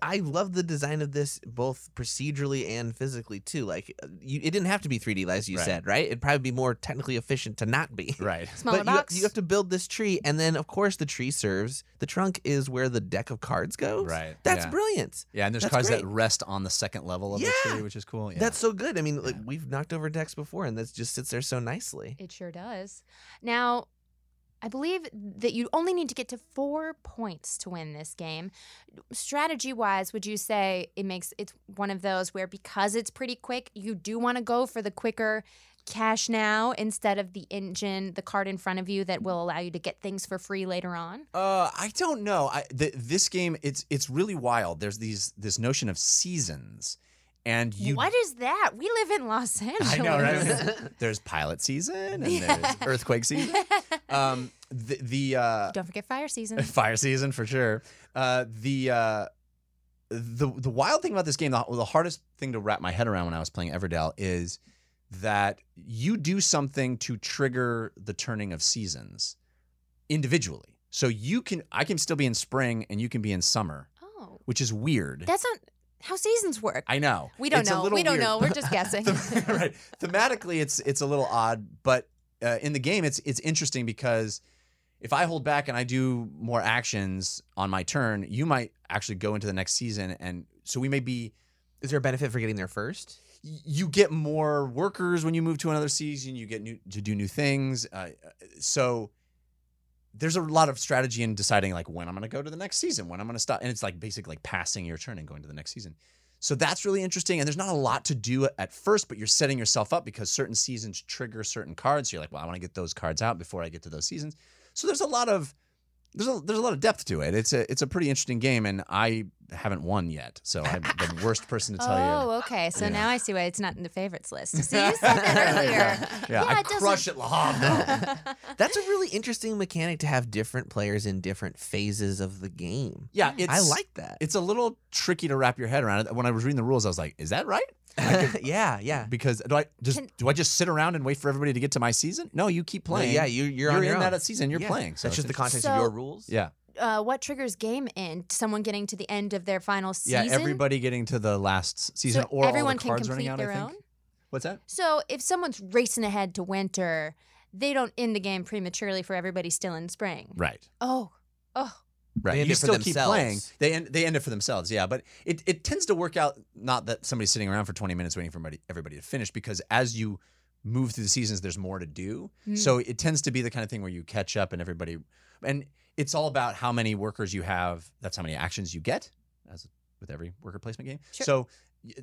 I love the design of this both procedurally and physically too. Like uh, you, it didn't have to be 3D as you Right. said, right? It'd probably be more technically efficient to not be. right. Smaller but you, box. you have to build this tree, and then of course the tree serves. The trunk is where the deck of cards goes. Right, That's yeah. brilliant. Yeah, and there's That's cards that rest on the second level of the tree, which is cool. Yeah. That's so good. I mean, like Yeah. we've knocked over decks before, and that just sits there so nicely. It sure does. Now, I believe that you only need to get to four points to win this game. Strategy wise, would you say it makes it's one of those where because it's pretty quick, you do want to go for the quicker cash now instead of the engine, the card in front of you that will allow you to get things for free later on? Uh, I don't know. I th- this game it's it's really wild. There's these this notion of seasons, and you. what is that? We live in Los Angeles. I know, right? there's pilot season and there's earthquake season. Um, the the uh, Don't forget fire season. fire season for sure. Uh, the uh, the the wild thing about this game, the, the hardest thing to wrap my head around when I was playing Everdell is that you do something to trigger the turning of seasons individually. So you can, I can still be in spring and you can be in summer, Oh, which is weird. that's not how seasons work. I know. we don't It's know. little We don't weird. know. We're just guessing. right. Thematically, it's it's a little odd, but uh, in the game, it's it's interesting because if I hold back and I do more actions on my turn, you might actually go into the next season, and so we may be. Is there a benefit for getting there first? y- You get more workers when you move to another season. You get new to do new things. Uh, so there's a lot of strategy in deciding like when I'm going to go to the next season, when I'm going to stop, and it's like basically like passing your turn and going to the next season. So that's really interesting. And there's not a lot to do at first, but you're setting yourself up because certain seasons trigger certain cards. So you're like, well, I want to get those cards out before I get to those seasons. So there's a lot of there's a there's a lot of depth to it. It's a it's a pretty interesting game, and I haven't won yet, so I'm the worst person to tell you. Oh, okay. So Yeah. now I see why it's not in the favorites list. See, you said that earlier. Yeah, Yeah, I it doesn't- crush it, Lahav. though. That's a really interesting mechanic to have different players in different phases of the game. yeah, it's I like that. It's a little tricky to wrap your head around. It. When I was reading the rules, I was like, "Is that right?" yeah, yeah. Because do I just Can- do I just sit around and wait for everybody to get to my season? No, you keep playing. yeah, you, you're, you're, on in your that season. You're Yeah. playing. So That's just the context So- of your rules. Yeah, uh, what triggers game end? Someone getting to the end of their final season. yeah. Everybody getting to the last season, so or all everyone the can cards complete running out. their I think. own. What's that? So if someone's racing ahead to winter, they don't end the game prematurely for everybody still in spring. Right. Oh, oh, Right. They end you it for still keep playing. They end they end it for themselves, yeah. But it, it tends to work out not that somebody's sitting around for 20 minutes waiting for everybody, everybody to finish because as you move through the seasons, there's more to do. Mm. So it tends to be the kind of thing where you catch up and everybody and it's all about how many workers you have. That's how many actions you get, as with every worker placement game. Sure. So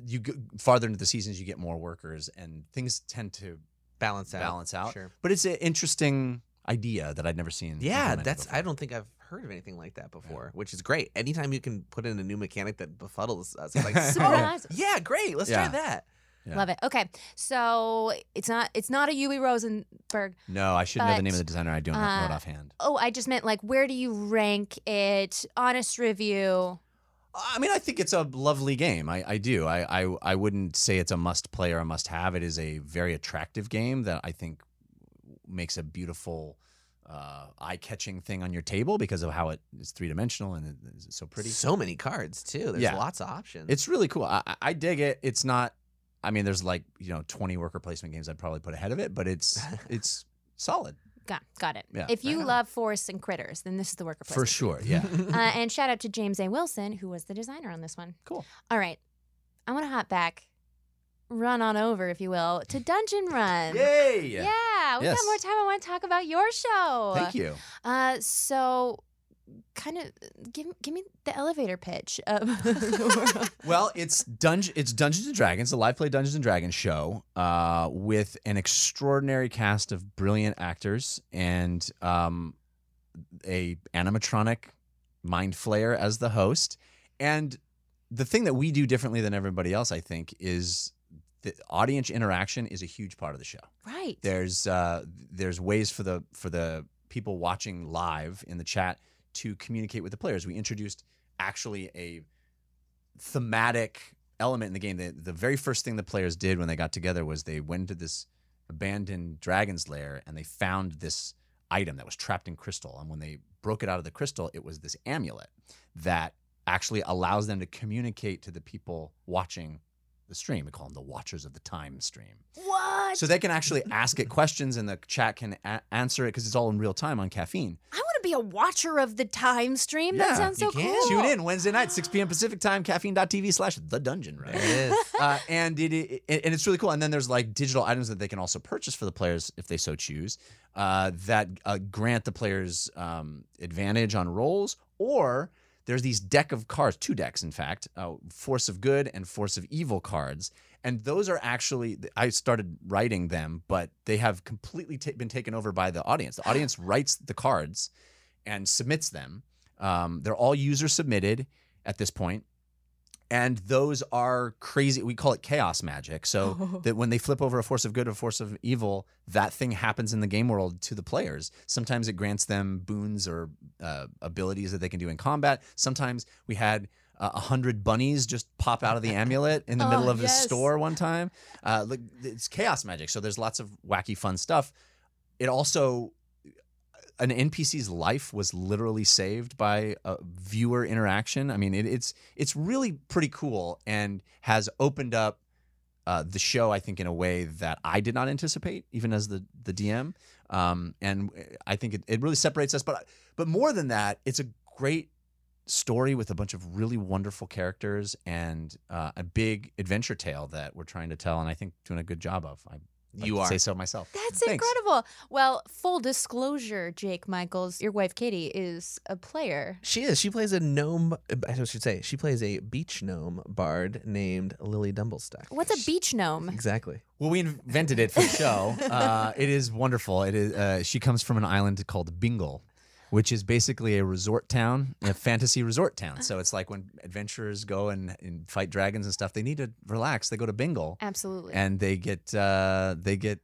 you go farther into the seasons, you get more workers, and things tend to Balance out. balance out. Sure. But it's an interesting idea that I'd never seen. Yeah, that's. before. I don't think I've heard of anything like that before, which is great. Anytime you can put in a new mechanic that befuddles us, it's like, oh, Surprise. yeah, great. Let's Yeah. try that. Yeah. love it. Okay, so it's not it's not a Uwe Rosenberg. No, I should know the name of the designer. I don't know it uh, offhand. Oh, I just meant like where do you rank it? Honest review. I mean, I think it's a lovely game. I, I do. I, I I wouldn't say it's a must play or a must have. It is a very attractive game that I think makes a beautiful, uh, eye catching thing on your table because of how it is three dimensional and it's so pretty. So many cards too. There's Yeah. lots of options. It's really cool. I, I- I dig it. It's not. I mean, there's like you know 20 worker placement games I'd probably put ahead of it, but it's it's solid Got got it. Yeah, if you right love forests and critters, then this is the worker for sure. Yeah. Uh, and shout out to James A. Wilson, who was the designer on this one. Cool. All right, I want to hop back, run on over, if you will, to Dungeon Run. Yay! Yeah, we Yes. got more time. I want to talk about your show. Thank you. Uh, so, kind of give give me the elevator pitch of. Well, it's Dungeon. It's Dungeons and Dragons, the live play Dungeons and Dragons show, uh, with an extraordinary cast of brilliant actors and um, a animatronic mind flayer as the host. And the thing that we do differently than everybody else, I think, is the audience interaction is a huge part of the show. right. There's uh, there's ways for the for the people watching live in the chat to communicate with the players. We introduced actually a thematic element in the game. The, the very first thing the players did when they got together was they went to this abandoned dragon's lair and they found this item that was trapped in crystal. And when they broke it out of the crystal, it was this amulet that actually allows them to communicate to the people watching the stream. We call them the watchers of the time stream. What? So they can actually ask it questions and the chat can a- answer it because it's all in real time on caffeine. I want to be a watcher of the time stream. Yeah, that sounds so you can. cool. Tune in Wednesday night, 6 p.m. Pacific time, caffeine.tv slash the dungeon, right? There it is. uh, and it, it and it's really cool. And then there's like digital items that they can also purchase for the players if they so choose uh, that uh, grant the players um, advantage on rolls. Or there's these deck of cards, two decks in fact, uh, Force of Good and Force of Evil cards. And those are actually I started writing them, but they have completely ta- been taken over by the audience. The audience writes the cards and submits them. Um, they're all user submitted at this point and those are crazy we call it chaos magic. So that when they flip over a force of good or a force of evil that thing happens in the game world to the players. Sometimes it grants them boons or uh, abilities that they can do in combat. Sometimes we had uh, a hundred bunnies just pop out of the amulet in the Oh, middle of yes. a store one time. Uh, look, it's chaos magic. So there's lots of wacky fun stuff. It also an NPC's life was literally saved by a viewer interaction. I mean, it, it's it's really pretty cool and has opened up uh, the show. I think in a way that I did not anticipate, even as the the DM. Um, and I think it, it really separates us. But but more than that, it's a great story with a bunch of really wonderful characters and uh, a big adventure tale that we're trying to tell. And I think doing a good job of. I like You to are. say so myself. That's Thanks. incredible. Well, full disclosure, Jake Michaels, your wife Katie is a player. She is. She plays a gnome. I should say she plays a beach gnome bard named Lily Dumblestuck. What's a beach gnome? Exactly. Well, we invented it for the show. Uh, it is wonderful. It is. Uh, she comes from an island called Bingle, which is basically a resort town, a fantasy resort town. So it's like when adventurers go and, and fight dragons and stuff, they need to relax. They go to Bingle, Absolutely. and they get uh, they get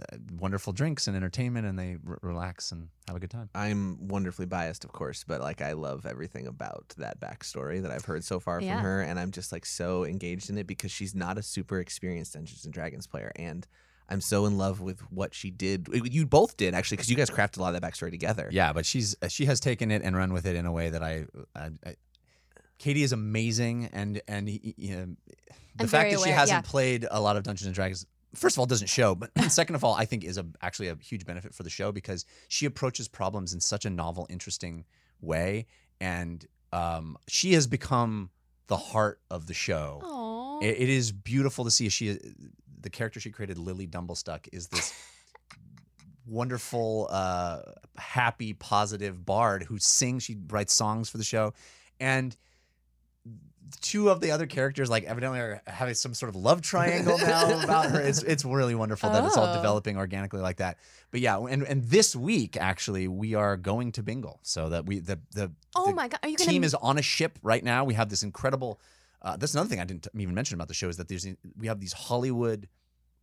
uh, wonderful drinks and entertainment, and they r- relax and have a good time. I'm wonderfully biased, of course, but like I love everything about that backstory that I've heard so far Yeah. from her, and I'm just like so engaged in it because she's not a super experienced Dungeons and Dragons player, and I'm so in love with what she did. You both did actually, because you guys crafted a lot of that backstory together. Yeah, but she's uh, she has taken it and run with it in a way that I, I, I Katie is amazing, and and y- y- you know, the I'm fact very that she hasn't yeah. played a lot of Dungeons and Dragons. First of all, doesn't show, but second of all, I think is a actually a huge benefit for the show because she approaches problems in such a novel, interesting way, and um, she has become the heart of the show. Aww. It, it is beautiful to see. She, the character she created, Lily Dumblestuck, is this wonderful, uh, happy, positive bard who sings. She writes songs for the show, and two of the other characters, like evidently, are having some sort of love triangle now about her. It's it's really wonderful that it's all Oh. developing organically like that. But yeah, and and this week actually we are going to Bingle, so that we the the oh the my god, are you gonna team is on a ship right now. We have this incredible. Uh, that's another thing I didn't even mention about the show is that there's we have these Hollywood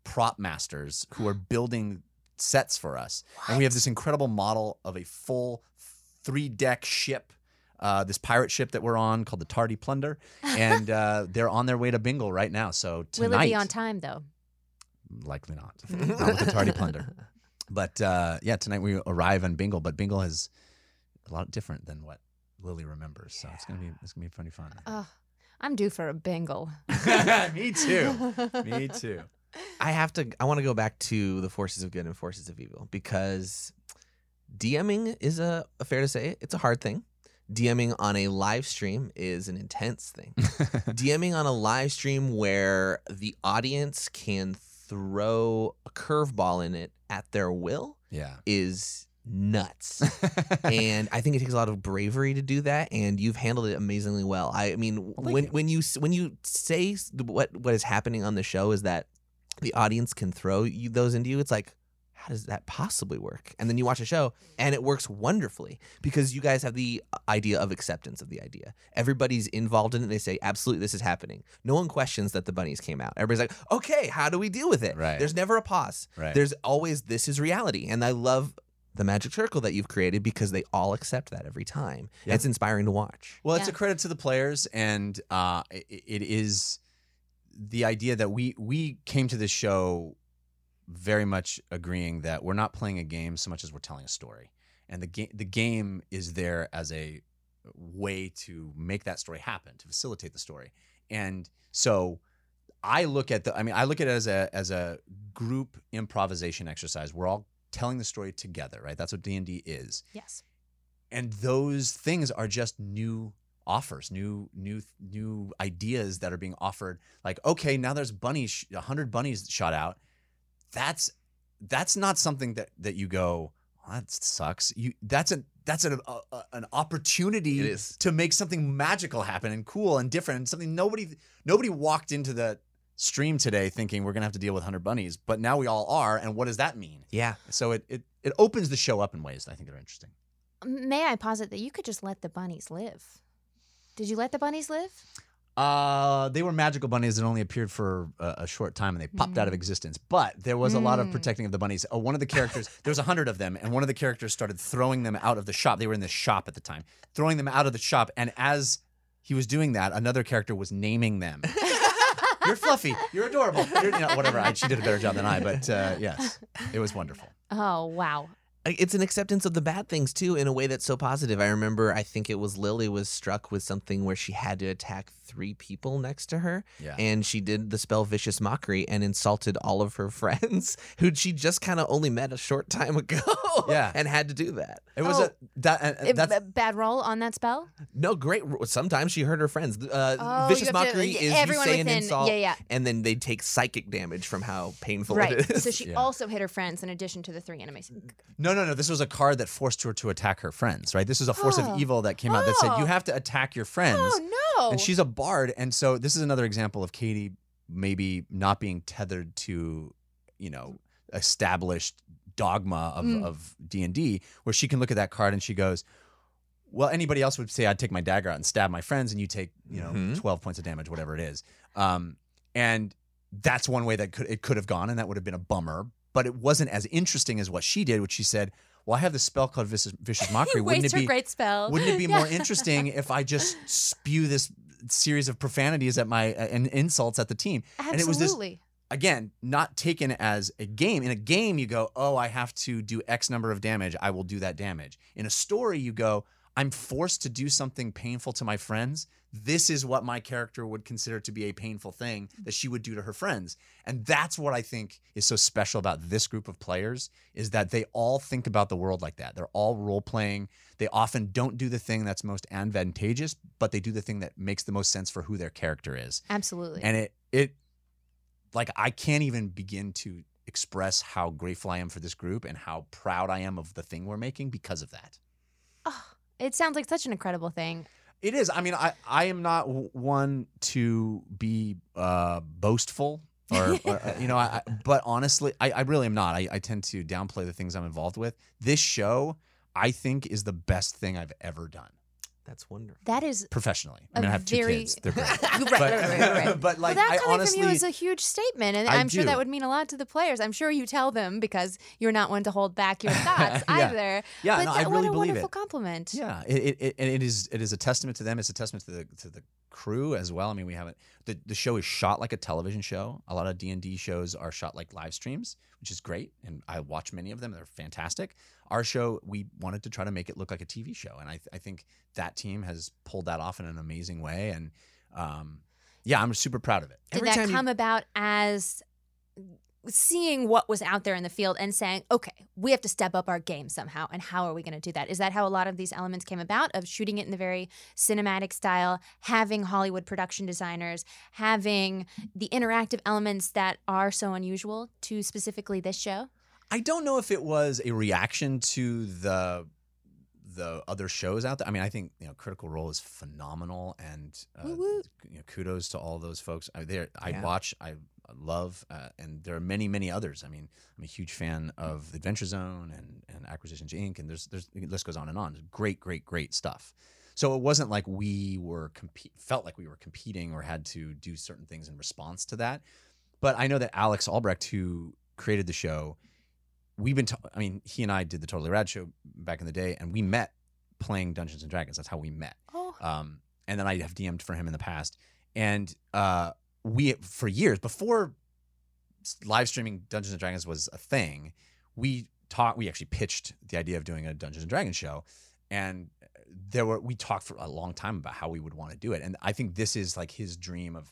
prop masters who are building sets for us, and we have this incredible model of a full three deck ship. Uh, this pirate ship that we're on called the Tardy Plunder, and uh, they're on their way to Bingle right now. So tonight, Will it be on time though? likely not, not with the Tardy Plunder. But uh, yeah, tonight we arrive on Bingle, but Bingle is a lot different than what Lily remembers. So it's gonna be it's gonna be pretty fun. Oh, I'm due for a bingle. Me too. Me too. I have to. I want to go back to the forces of good and forces of evil because DMing is a, a fair to say it's a hard thing. DMing on a live stream is an intense thing. DMing on a live stream where the audience can throw a curveball in it at their will Yeah. is nuts. and I think it takes a lot of bravery to do that, and you've handled it amazingly well. I mean, thank when you. when you when you say what what is happening on the show is that the audience can throw you those into you. It's like, how does that possibly work? And then you watch a show, and it works wonderfully because you guys have the uh, idea of acceptance of the idea. Everybody's involved in it. They say, absolutely, this is happening. No one questions that the bunnies came out. Everybody's like, okay, how do we deal with it? Right. There's never a pause. Right. There's always this is reality, and I love the magic circle that you've created because they all accept that every time. Yeah. It's inspiring to watch. Well, it's Yeah. a credit to the players, and uh, it, it is the idea that we we came to this show very much agreeing that we're not playing a game so much as we're telling a story, and the game the game is there as a way to make that story happen, to facilitate the story, and so. I look at the I mean I look at it as a as a group improvisation exercise. We're all telling the story together, right? That's what D&D is. yes. and those things are just new offers, new new new ideas that are being offered. Like, okay, now there's bunnies, a hundred bunnies shot out. That's that's not something that that you go. "Oh, that sucks. You that's an that's an a, a- an opportunity to make something magical happen and cool and different and something nobody nobody walked into the stream today thinking we're gonna have to deal with hundred bunnies, but now we all are. And what does that mean? Yeah. So it it it opens the show up in ways that I think are interesting. May I posit that you could just let the bunnies live? Did you let the bunnies live? Uh, they were magical bunnies that only appeared for a, a short time and they popped out of existence. But there was a lot of Mm. protecting of the bunnies. Uh, one of the characters, there was a hundred of them, and one of the characters started throwing them out of the shop. They were in the shop at the time, throwing them out of the shop. And as he was doing that, another character was naming them. You're fluffy. You're adorable. You're, you know, whatever. I, she did a better job than I, but uh, yes, it was wonderful. Oh wow. It's an acceptance of the bad things too in a way that's so positive. I remember I think it was Lily was struck with something where she had to attack three people next to her Yeah. and she did the spell vicious mockery and insulted all of her friends who she just kind of only met a short time ago Yeah. and had to do that. It was Oh. a that. Uh, It- that's b- bad roll on that spell. No, great. Sometimes she hurt her friends. Uh, Oh, vicious you have to- mockery is you everyone say an insult, yeah, yeah. and then they take psychic damage from how painful Right. it is. So she Yeah. also hit her friends in addition to the three enemies. No, no, no. This was a card that forced her to attack her friends, right? This is a force Oh. of evil that came out that said Oh. you have to attack your friends. Oh no. And she's a bard, and so this is another example of Katie maybe not being tethered to, you know, established dogma of Mm. of D and D, where she can look at that card and she goes, "Well, anybody else would say I'd take my dagger out and stab my friends, and you take, you know, Mhm. twelve points of damage, whatever it is." Um, and that's one way that could it could have gone, and that would have been a bummer. But it wasn't as interesting as what she did, which she said, "Well, I have this spell called vicious, vicious mockery. Wouldn't it be great spell. wouldn't it be Yeah. more interesting if I just spew this series of profanities at my uh, and insults at the team? And it was this again, not taken as a game. In a game, you go, "Oh, I have to do X number of damage. I will do that damage." In a story, you go, "I'm forced to do something painful to my friends. This is what my character would consider to be a painful thing that she would do to her friends." And that's what I think is so special about this group of players is that they all think about the world like that. They're all role playing. They often don't do the thing that's most advantageous, but they do the thing that makes the most sense for who their character is Absolutely. and it it like I can't even begin to express how grateful I am for this group and how proud I am of the thing we're making because of that. It sounds like such an incredible thing. It is. I mean, I I am not one to be uh, boastful. or, or, uh, you know, I, I- but honestly, I, I really am not. I, I tend to downplay the things I'm involved with. This show, I think, is the best thing I've ever done That's wonderful. That is professionally. I A mean, I have two very- kids. They're great. right, but, right, right, right, right. but like, well, that I coming honestly, from you is a huge statement, and I I'm sure that would mean a lot to the players. I'm sure you tell them because you're not one to hold back your thoughts Yeah. either. yeah, but no, that, I really what a believe wonderful it. compliment. Yeah, it, it, it and it is it is a testament to them. It's a testament to the to the crew as well. I mean, we haven't the, the show is shot like a television show. A lot of D and D shows are shot like live streams, which is great, and I watch many of them. They're fantastic. Our show, we wanted to try to make it look like a TV show, and I I think that team has pulled that off in an amazing way. And um, yeah, I'm super proud of it. Did Every that time you- come about as seeing what was out there in the field and saying, okay, we have to step up our game somehow? And how are we going to do that? Is that how a lot of these elements came about of shooting it in the very cinematic style, having Hollywood production designers, having the interactive elements that are so unusual to specifically this show? I don't know if it was a reaction to the the other shows out there. I mean, I think you know Critical Role is phenomenal, and uh, Woo woo. you know, kudos to all those folks. I, there, I Yeah. watch, I love, uh, and there are many, many others. I mean, I'm a huge fan of Adventure Zone and and Acquisitions Inc. And there's there's the list goes on and on. Great, great, great stuff. So it wasn't like we were compete felt like we were competing or had to do certain things in response to that. But I know that Alex Albrecht, who created the show, we've been. ta- I mean, he and I did the Totally Rad show back in the day, and we met playing Dungeons and Dragons. That's how we met. Oh, Um, and then I have DM'd for him in the past, and uh, we for years before live streaming Dungeons and Dragons was a thing, we taught. We actually pitched the idea of doing a Dungeons and Dragons show, and uh, there were we talked for a long time about how we would want to do it. And I think this is like his dream of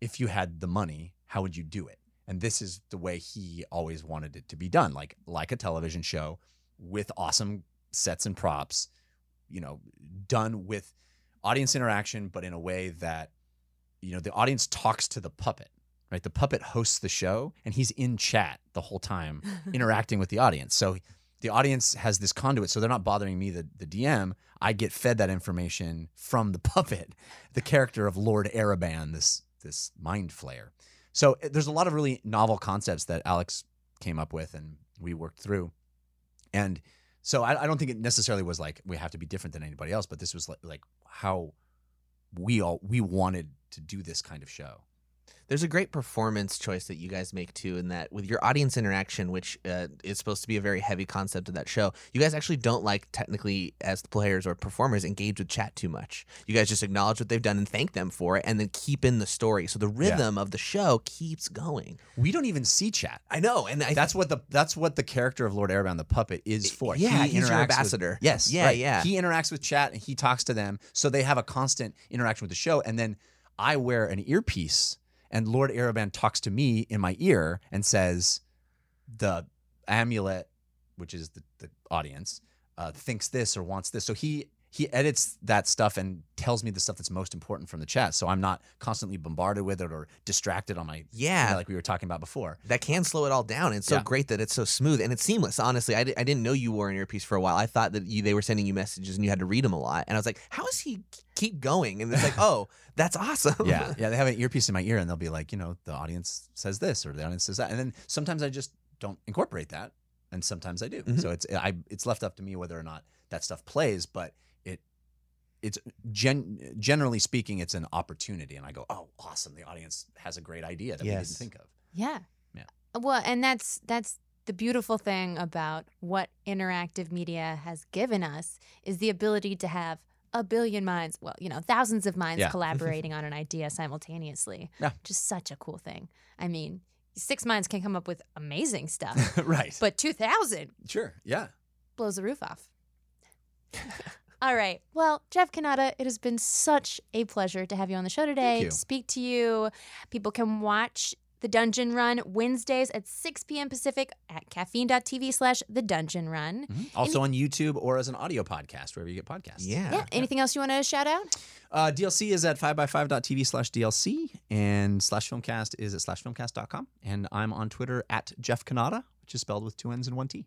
if you had the money, how would you do it? And this is the way he always wanted it to be done, like like a television show with awesome sets and props you know, done with audience interaction, but in a way that, you know, the audience talks to the puppet, right? The puppet hosts the show and he's in chat the whole time interacting with the audience. So the audience has this conduit, so they're not bothering me, the, the DM. I get fed that information from the puppet, the character of Lord Araban, this this mind flayer. So eh, there's a lot of really novel concepts that Alex came up with and we worked through. And so I, I don't think it necessarily was like we have to be different than anybody else, but this was like, like how we all we wanted to do this kind of show. There's a great performance choice that you guys make too, in that with your audience interaction, which uh, is supposed to be a very heavy concept of that show, you guys actually don't like technically as the players or performers engage with chat too much. You guys just acknowledge what they've done and thank them for it, and then keep in the story. So the rhythm of the show keeps going. We don't even see chat. I know, and I That's what the that's what the character of Lord Araban the puppet is for. Yeah, he's your interacts with- ambassador. yes, Yeah, right. yeah. He interacts with chat and he talks to them, so they have a constant interaction with the show. And then I wear an earpiece, and Lord Araban talks to me in my ear and says, "The amulet, which is the, the audience, uh, thinks this or wants this." So he he edits that stuff and tells me the stuff that's most important from the chat, so I'm not constantly bombarded with it or distracted on my Yeah. like we were talking about before. that can slow it all down. It's so Yeah. great that it's so smooth and it's seamless. Honestly, I, di- I didn't know you wore an earpiece for a while. I thought that you, they were sending you messages and you had to read them a lot. And I was like, how does he keep going? And it's like, oh, that's awesome. yeah, yeah. They have an earpiece in my ear, and they'll be like, you know, the audience says this or the audience says that, and then sometimes I just don't incorporate that, and sometimes I do. Mhm. So it's I it's left up to me whether or not that stuff plays, but it's gen, generally speaking, it's an opportunity, and I go, oh, awesome! The audience has a great idea that we Yes. didn't think of. Yeah. Yeah. Uh, well, and that's that's the beautiful thing about what interactive media has given us is the ability to have a billion minds, well, you know, thousands of minds Yeah. collaborating on an idea simultaneously. Yeah. Just such a cool thing. I mean, six minds can come up with amazing stuff, right. but 2000 sure. Yeah. blows the roof off. All right. Well, Jeff Cannata, it has been such a pleasure to have you on the show today. you. To speak to you. People can watch the Dungeon Run Wednesdays at 6 p.m. Pacific at caffeine.tv slash the Dungeon Run. Mhm. Also on YouTube or as an audio podcast, wherever you get podcasts. Yeah. Yeah. Anything else you want to shout out? Uh, DLC is at 5by5.tv slash DLC, and slash filmcast is at slash filmcast.com. And I'm on Twitter at Jeff Cannata, which is spelled with two N's and one T.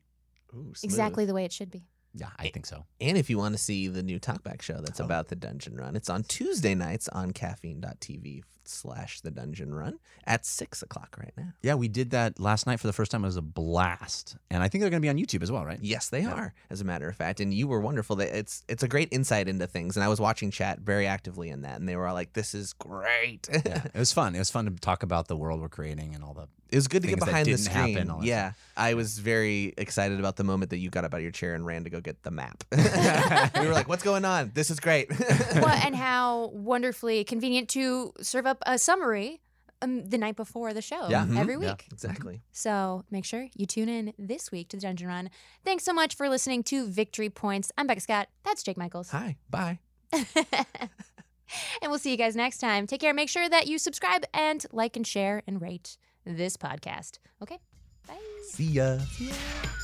Ooh. Exactly the way it should be. Yeah, I think so. And if you want to see the new Talkback show that's Oh. about the Dungeon Run, it's on Tuesday nights on caffeine.tv slash the Dungeon Run at six o'clock right now. Yeah, we did that last night for the first time. It was a blast. And I think they're going to be on YouTube as well, right? Yes, they Yeah. are, as a matter of fact. And you were wonderful. It's it's a great insight into things. And I was watching chat very actively in that, and they were all like, "This is great." Yeah, it was fun. It was fun to talk about the world we're creating and all the. It was good to get behind the didn't happen, screen. yeah, I was very excited about the moment that you got up out of your chair and ran to go get the map. we were like, "What's going on? This is great." well, and how wonderfully convenient to serve up a summary um, the night before the show Yeah. Mhm. every Yeah. week. exactly. So make sure you tune in this week to the Dungeon Run. Thanks so much for listening to Victory Points. I'm Becca Scott. That's Jake Michaels. Hi. Bye. and we'll see you guys next time. Take care. Make sure that you subscribe and like and share and rate this podcast. Okay? Bye. See ya. See ya.